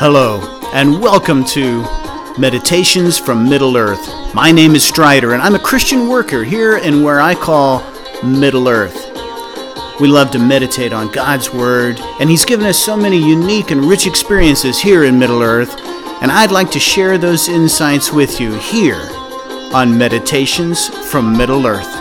Hello, and welcome to Meditations from Middle Earth. My name is Strider, and I'm a Christian worker here in where I call Middle Earth. We love to meditate on God's Word, and He's given us so many unique and rich experiences here in Middle Earth, and I'd like to share those insights with you here on Meditations from Middle Earth.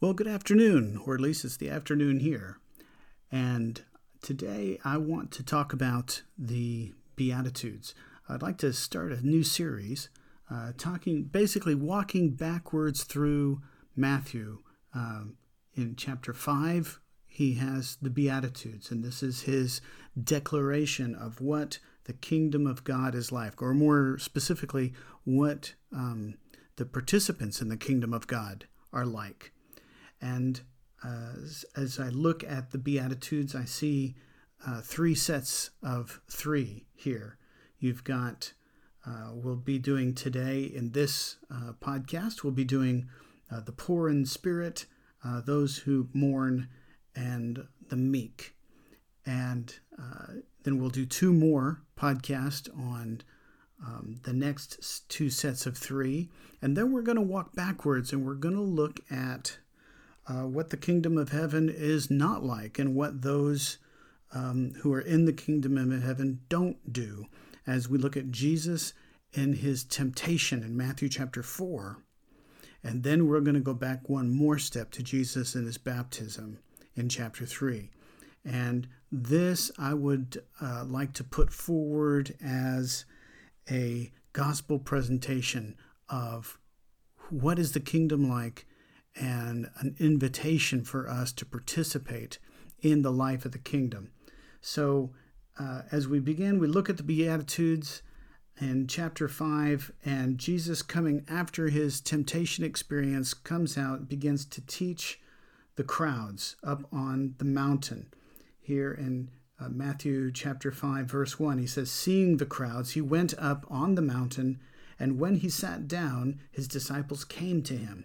Well, good afternoon, or at least it's the afternoon here. And today I want to talk about the Beatitudes. I'd like to start a new series uh, talking, basically walking backwards through Matthew. Um, in chapter 5, he has the Beatitudes, and this is his declaration of what the kingdom of God is like, or more specifically, what um, the participants in the kingdom of God are like. And uh, as, as, I look at the Beatitudes, I see uh, three sets of three here. You've got, uh, we'll be doing today in this uh, podcast, we'll be doing uh, the poor in spirit, uh, those who mourn, and the meek. And then we'll do two more podcasts on um, the next two sets of three. And then we're going to walk backwards and we're going to look at uh, what the kingdom of heaven is not like and what those um, who are in the kingdom of heaven don't do as we look at Jesus in his temptation in Matthew chapter 4. And then we're going to go back one more step to Jesus and his baptism in chapter 3. And this I would uh, like to put forward as a gospel presentation of what is the kingdom like and an invitation for us to participate in the life of the kingdom. So, uh, as we begin, we look at the Beatitudes in chapter 5, and Jesus, coming after his temptation experience, comes out, begins to teach the crowds up on the mountain. Here in uh, Matthew chapter 5, verse 1, he says, Seeing the crowds, he went up on the mountain, and when he sat down, his disciples came to him.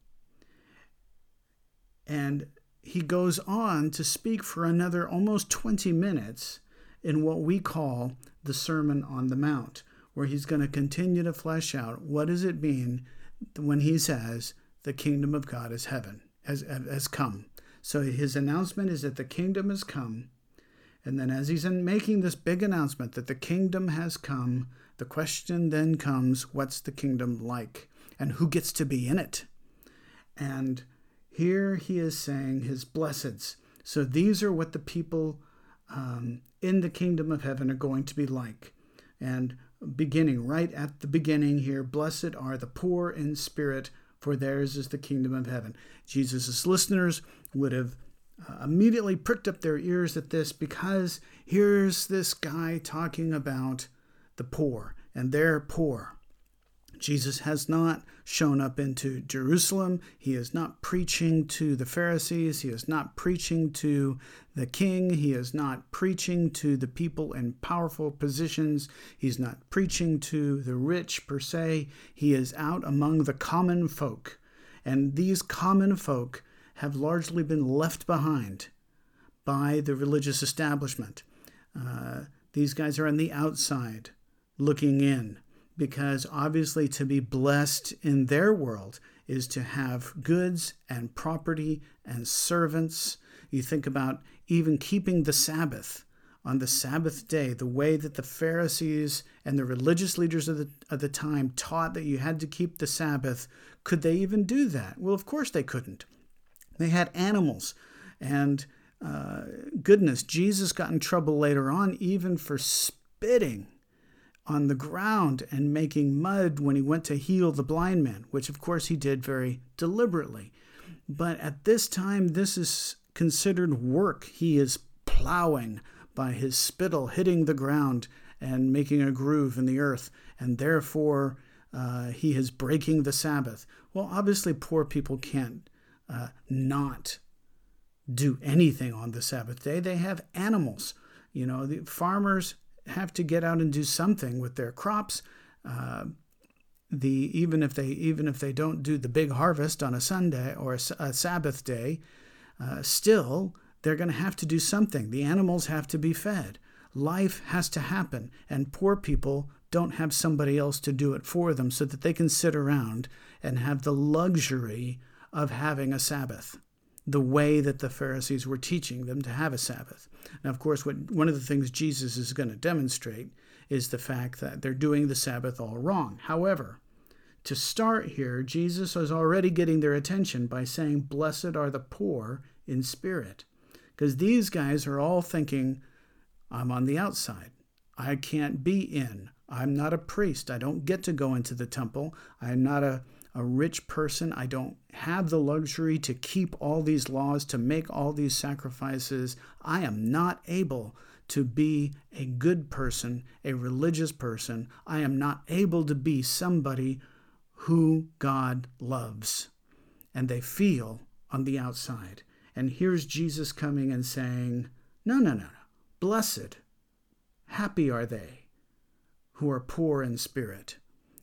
And he goes on to speak for another almost 20 minutes in what we call the Sermon on the Mount, where he's going to continue to flesh out what does it mean when he says the kingdom of God is heaven, has, has come. So his announcement is that the kingdom has come. And then as he's making this big announcement that the kingdom has come, the question then comes, what's the kingdom like? And who gets to be in it? And here he is saying his blesseds. So these are what the people um, in the kingdom of heaven are going to be like. And beginning right at the beginning here, blessed are the poor in spirit, for theirs is the kingdom of heaven. Jesus' listeners would have uh, immediately pricked up their ears at this because here's this guy talking about the poor, and they're poor. Jesus has not shown up into Jerusalem. He is not preaching to the Pharisees. He is not preaching to the king. He is not preaching to the people in powerful positions. He's not preaching to the rich per se. He is out among the common folk. And these common folk have largely been left behind by the religious establishment. Uh, these guys are on the outside looking in because obviously to be blessed in their world is to have goods and property and servants. You think about even keeping the Sabbath on the Sabbath day, the way that the Pharisees and the religious leaders of the, of the time taught that you had to keep the Sabbath, could they even do that? Well, of course they couldn't. They had animals. And uh, goodness, Jesus got in trouble later on, even for spitting on the ground and making mud when he went to heal the blind man, which of course he did very deliberately. But at this time, this is considered work. He is plowing by his spittle hitting the ground and making a groove in the earth, and therefore uh, he is breaking the Sabbath. Well, obviously, poor people can't uh, not do anything on the Sabbath day. They have animals. You know, the farmers have to get out and do something with their crops. Uh, the even if they even if they don't do the big harvest on a Sunday or a, a Sabbath day, uh, still they're going to have to do something. The animals have to be fed. Life has to happen, and poor people don't have somebody else to do it for them so that they can sit around and have the luxury of having a Sabbath the way that the Pharisees were teaching them to have a Sabbath. Now, of course, what, one of the things Jesus is going to demonstrate is the fact that they're doing the Sabbath all wrong. However, to start here, Jesus is already getting their attention by saying, Blessed are the poor in spirit. Because these guys are all thinking, I'm on the outside. I can't be in. I'm not a priest. I don't get to go into the temple. I'm not a a rich person. I don't have the luxury to keep all these laws, to make all these sacrifices. I am not able to be a good person, a religious person. I am not able to be somebody who God loves. And they feel on the outside. And here's Jesus coming and saying, No, no, no, no. Blessed, happy are they who are poor in spirit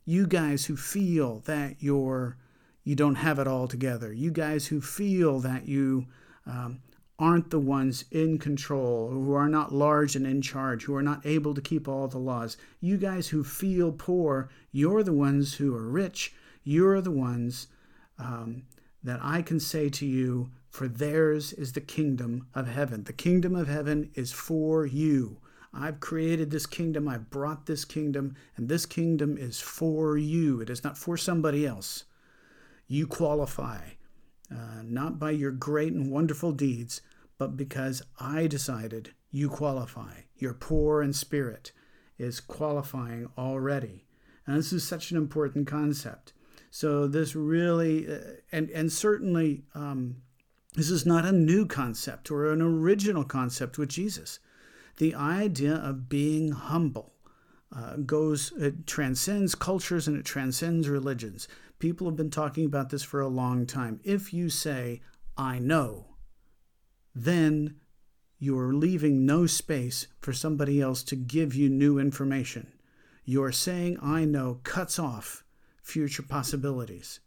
you guys who feel that you're you don't have it all together, you guys who feel that you um, aren't the ones in control, who are not large and in charge, who are not able to keep all the laws, you guys who feel poor, you're the ones who are rich. You're the ones um, that I can say to you, for theirs is the kingdom of heaven. The kingdom of heaven is for you. I've created this kingdom, I've brought this kingdom, and this kingdom is for you. It is not for somebody else. You qualify, uh, not by your great and wonderful deeds, but because I decided you qualify. Your poor in spirit is qualifying already. And this is such an important concept. So, this really, uh, and, and certainly, um, this is not a new concept or an original concept with Jesus the idea of being humble uh, goes, it transcends cultures and it transcends religions. People have been talking about this for a long time. If you say, I know, then you're leaving no space for somebody else to give you new information. Your saying, I know, cuts off future possibilities.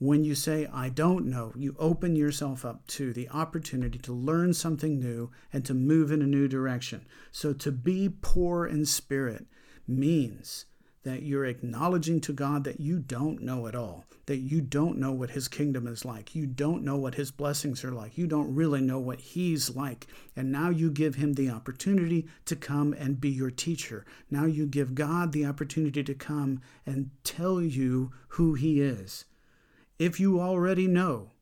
When you say, I don't know, you open yourself up to the opportunity to learn something new and to move in a new direction. So to be poor in spirit means that you're acknowledging to God that you don't know it all, that you don't know what His kingdom is like, you don't know what His blessings are like, you don't really know what He's like. And now you give Him the opportunity to come and be your teacher. Now you give God the opportunity to come and tell you who He is if you already know,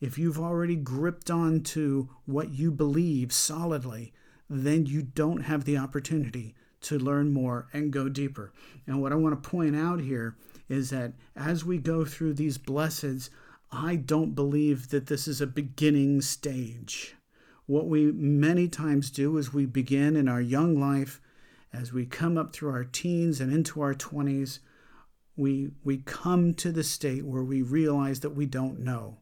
if you've already gripped on to what you believe solidly, then you don't have the opportunity to learn more and go deeper. And what I want to point out here is that as we go through these blesseds, I don't believe that this is a beginning stage. What we many times do is we begin in our young life, as we come up through our teens and into our 20s, we, we come to the state where we realize that we don't know.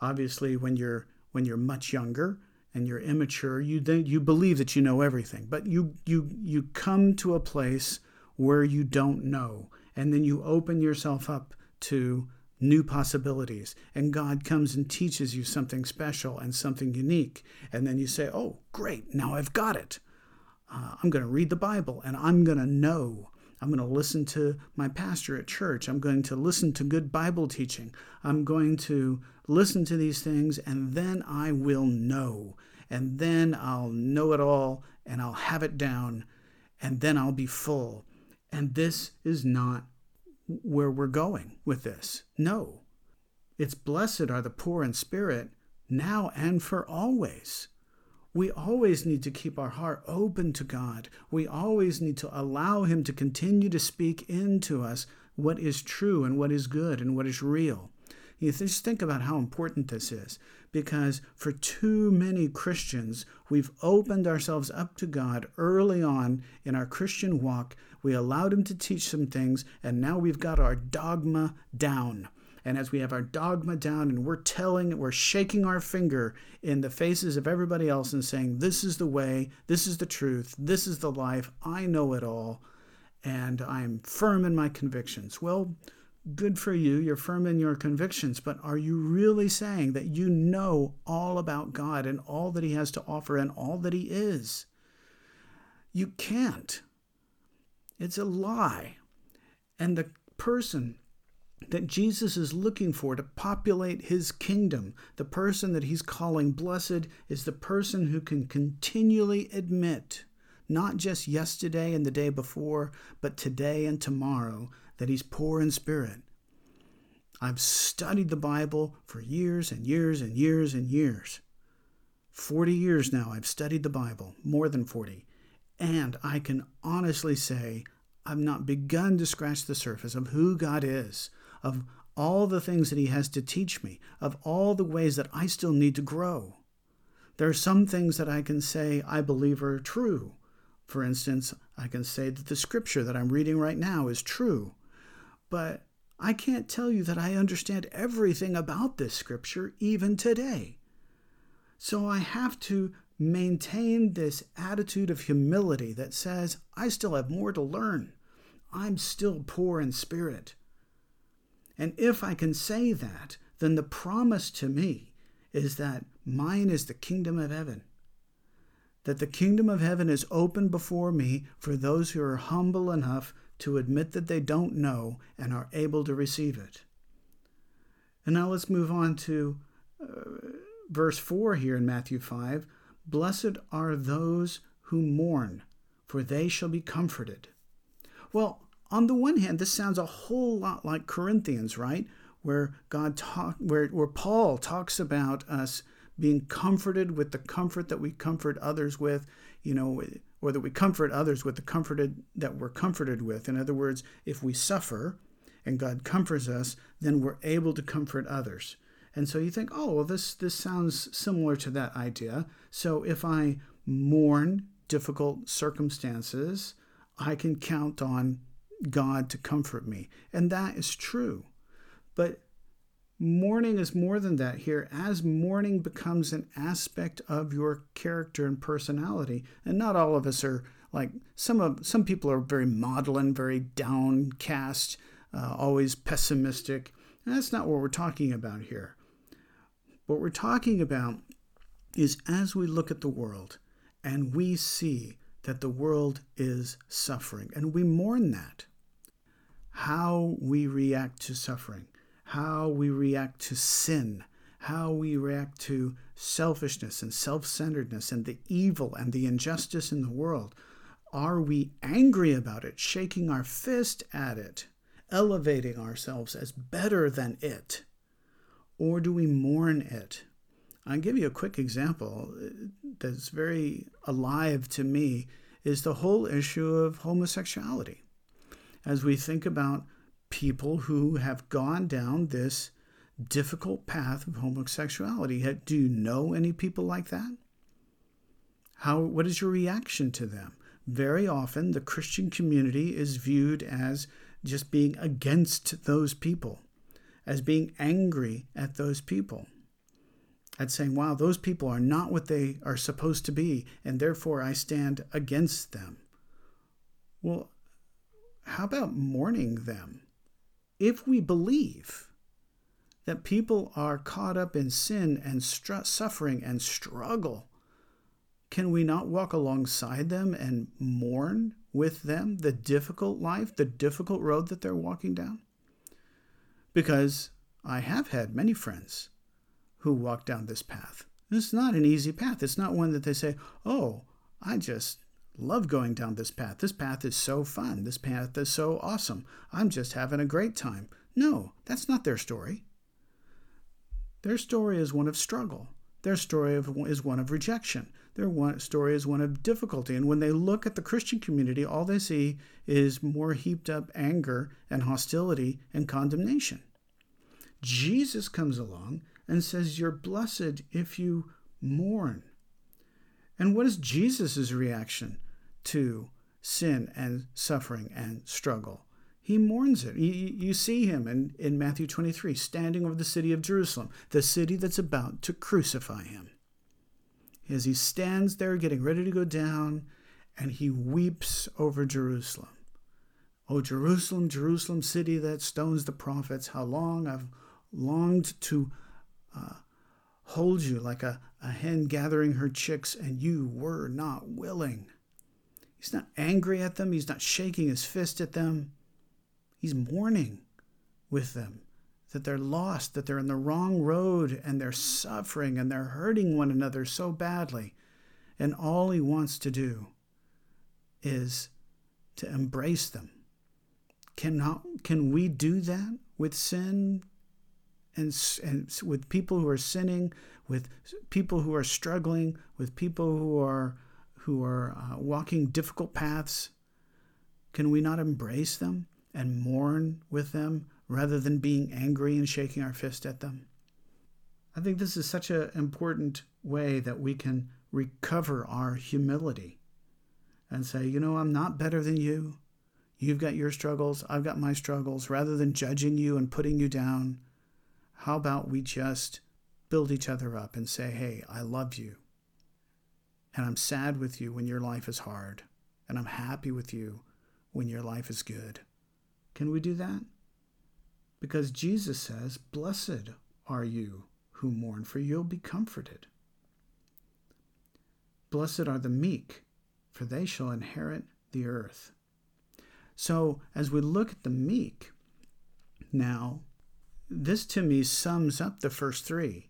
Obviously, when you're, when you're much younger and you're immature, you, then, you believe that you know everything. But you, you, you come to a place where you don't know. And then you open yourself up to new possibilities. And God comes and teaches you something special and something unique. And then you say, oh, great, now I've got it. Uh, I'm going to read the Bible and I'm going to know I'm going to listen to my pastor at church. I'm going to listen to good Bible teaching. I'm going to listen to these things, and then I will know. And then I'll know it all, and I'll have it down, and then I'll be full. And this is not where we're going with this. No. It's blessed are the poor in spirit, now and for always. We always need to keep our heart open to God. We always need to allow Him to continue to speak into us what is true and what is good and what is real. You just think about how important this is because for too many Christians, we've opened ourselves up to God early on in our Christian walk. We allowed Him to teach some things, and now we've got our dogma down. And as we have our dogma down and we're telling, we're shaking our finger in the faces of everybody else and saying, This is the way, this is the truth, this is the life, I know it all, and I'm firm in my convictions. Well, good for you, you're firm in your convictions, but are you really saying that you know all about God and all that He has to offer and all that He is? You can't. It's a lie. And the person that Jesus is looking for to populate his kingdom. The person that he's calling blessed is the person who can continually admit, not just yesterday and the day before, but today and tomorrow, that he's poor in spirit. I've studied the Bible for years and years and years and years. 40 years now I've studied the Bible, more than 40, and I can honestly say I've not begun to scratch the surface of who God is of all the things that He has to teach me, of all the ways that I still need to grow. There are some things that I can say I believe are true. For instance, I can say that the scripture that I'm reading right now is true. But I can't tell you that I understand everything about this scripture even today. So I have to maintain this attitude of humility that says, I still have more to learn. I'm still poor in spirit. And if I can say that, then the promise to me is that mine is the kingdom of heaven. That the kingdom of heaven is open before me for those who are humble enough to admit that they don't know and are able to receive it. And now let's move on to uh, verse 4 here in Matthew 5. Blessed are those who mourn, for they shall be comforted. Well, on the one hand, this sounds a whole lot like Corinthians, right? Where God talk, where where Paul talks about us being comforted with the comfort that we comfort others with, you know, or that we comfort others with the comforted that we're comforted with. In other words, if we suffer and God comforts us, then we're able to comfort others. And so you think, oh, well, this this sounds similar to that idea. So if I mourn difficult circumstances, I can count on God to comfort me. And that is true. But mourning is more than that here. As mourning becomes an aspect of your character and personality, and not all of us are like some of some people are very maudlin, very downcast, uh, always pessimistic. And that's not what we're talking about here. What we're talking about is as we look at the world and we see that the world is suffering, and we mourn that how we react to suffering, how we react to sin, how we react to selfishness and self centeredness and the evil and the injustice in the world. Are we angry about it, shaking our fist at it, elevating ourselves as better than it? Or do we mourn it? I'll give you a quick example uh, that's very alive to me is the whole issue of homosexuality as we think about people who have gone down this difficult path of homosexuality. Do you know any people like that? How, what is your reaction to them? Very often, the Christian community is viewed as just being against those people, as being angry at those people, at saying, wow, those people are not what they are supposed to be, and therefore I stand against them. Well, how about mourning them? If we believe that people are caught up in sin and str- suffering and struggle, can we not walk alongside them and mourn with them the difficult life, the difficult road that they're walking down? Because I have had many friends who walk down this path. It's not an easy path. It's not one that they say, oh, I just love going down this path. This path is so fun. This path is so awesome. I'm just having a great time. No, that's not their story. Their story is one of struggle. Their story is one of rejection. Their one, story is one of difficulty. And when they look at the Christian community, all they see is more heaped up anger and hostility and condemnation. Jesus comes along and says, You're blessed if you mourn. And what is Jesus' reaction to sin and suffering and struggle? He mourns it. You, you see him in, in Matthew 23 standing over the city of Jerusalem, the city that's about to crucify him. As he stands there getting ready to go down, and he weeps over Jerusalem. O Jerusalem, Jerusalem, city that stones the prophets, how long I've longed to uh, hold you like a, a hen gathering her chicks, and you were not willing. He's not angry at them, he's not shaking his fist at them. He's mourning with them that they're lost, that they're in the wrong road, and they're suffering and they're hurting one another so badly. And all he wants to do is to embrace them. Can, can we do that with sin and, and with people who are sinning, with people who are struggling, with people who are, who are uh, walking difficult paths? Can we not embrace them? and mourn with them rather than being angry and shaking our fist at them. I think this is such an important way that we can recover our humility and say, you know, I'm not better than you. You've got your struggles, I've got my struggles. Rather than judging you and putting you down, how about we just build each other up and say, hey, I love you. And I'm sad with you when your life is hard. And I'm happy with you when your life is good. Can we do that? Because Jesus says, Blessed are you who mourn, for you'll be comforted. Blessed are the meek, for they shall inherit the earth. So, as we look at the meek, now, this to me sums up the first three,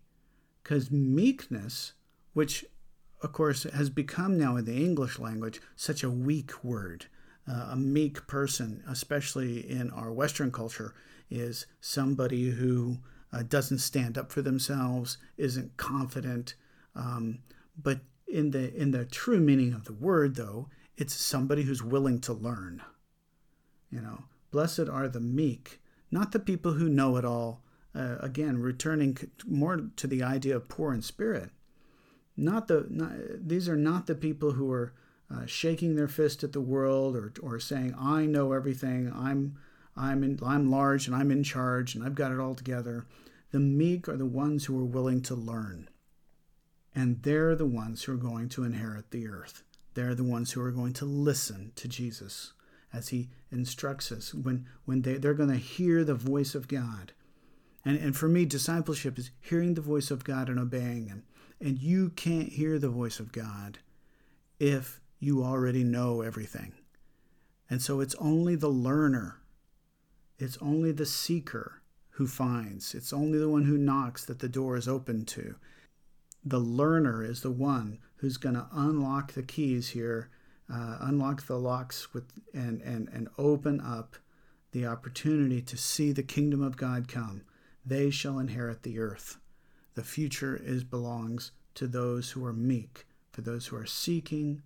because meekness, which of course has become now in the English language such a weak word, uh, a meek person, especially in our Western culture, is somebody who uh, doesn't stand up for themselves, isn't confident. Um, but in the in the true meaning of the word, though, it's somebody who's willing to learn. You know, blessed are the meek, not the people who know it all. Uh, again, returning more to the idea of poor in spirit. Not the not, these are not the people who are uh, shaking their fist at the world or, or saying, I know everything, I'm, I'm, in, I'm large and I'm in charge and I've got it all together. The meek are the ones who are willing to learn. And they're the ones who are going to inherit the earth. They're the ones who are going to listen to Jesus as he instructs us when, when they, they're going to hear the voice of God. And, and for me, discipleship is hearing the voice of God and obeying Him. And you can't hear the voice of God if you already know everything. And so it's only the learner, it's only the seeker who finds, it's only the one who knocks that the door is open to. The learner is the one who's going to unlock the keys here, uh, unlock the locks with, and, and, and open up the opportunity to see the kingdom of God come. They shall inherit the earth. The future is belongs to those who are meek, for those who are seeking,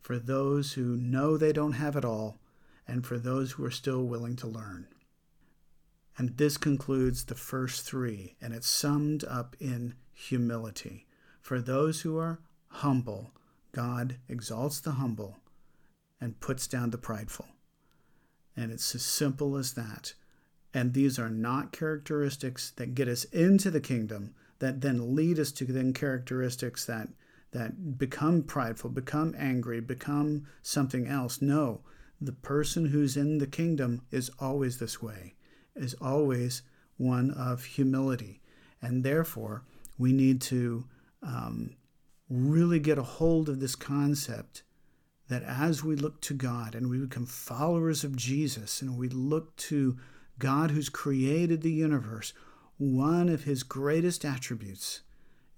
for those who know they don't have it all, and for those who are still willing to learn. And this concludes the first three, and it's summed up in humility. For those who are humble, God exalts the humble and puts down the prideful. And it's as simple as that. And these are not characteristics that get us into the kingdom, that then lead us to then characteristics that that become prideful, become angry, become something else. No, the person who's in the kingdom is always this way, is always one of humility. And therefore, we need to um, really get a hold of this concept that as we look to God and we become followers of Jesus and we look to God who's created the universe, one of his greatest attributes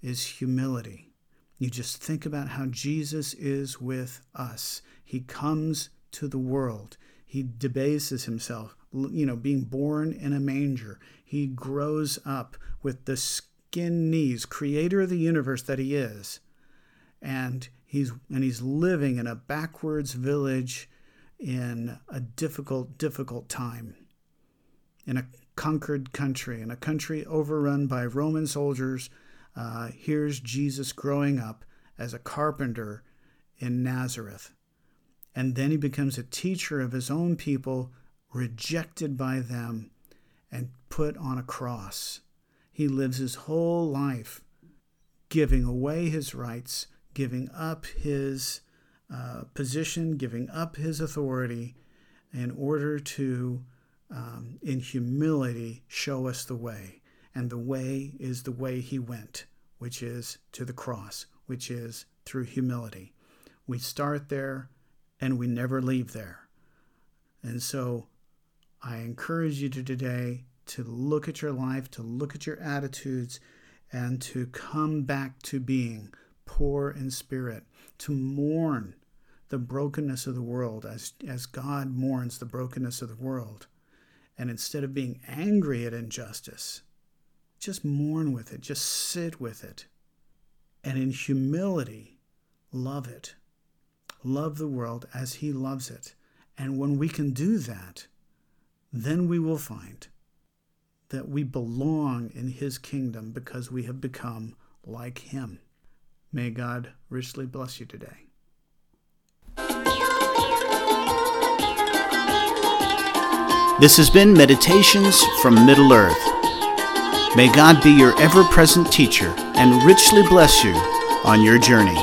is humility. You just think about how Jesus is with us. He comes to the world. He debases himself, you know, being born in a manger. He grows up with the skin knees, creator of the universe that he is. And he's and he's living in a backwards village in a difficult, difficult time. In a conquered country, in a country overrun by Roman soldiers uh, here's Jesus growing up as a carpenter in Nazareth. And then he becomes a teacher of his own people, rejected by them, and put on a cross. He lives his whole life giving away his rights, giving up his uh, position, giving up his authority in order to, um, in humility, show us the way and the way is the way he went, which is to the cross, which is through humility. We start there and we never leave there. And so I encourage you to today to look at your life, to look at your attitudes, and to come back to being poor in spirit, to mourn the brokenness of the world as, as God mourns the brokenness of the world. And instead of being angry at injustice, just mourn with it, just sit with it. And in humility, love it. Love the world as He loves it. And when we can do that, then we will find that we belong in His kingdom because we have become like Him. May God richly bless you today. This has been Meditations from Middle Earth. May God be your ever present teacher and richly bless you on your journey.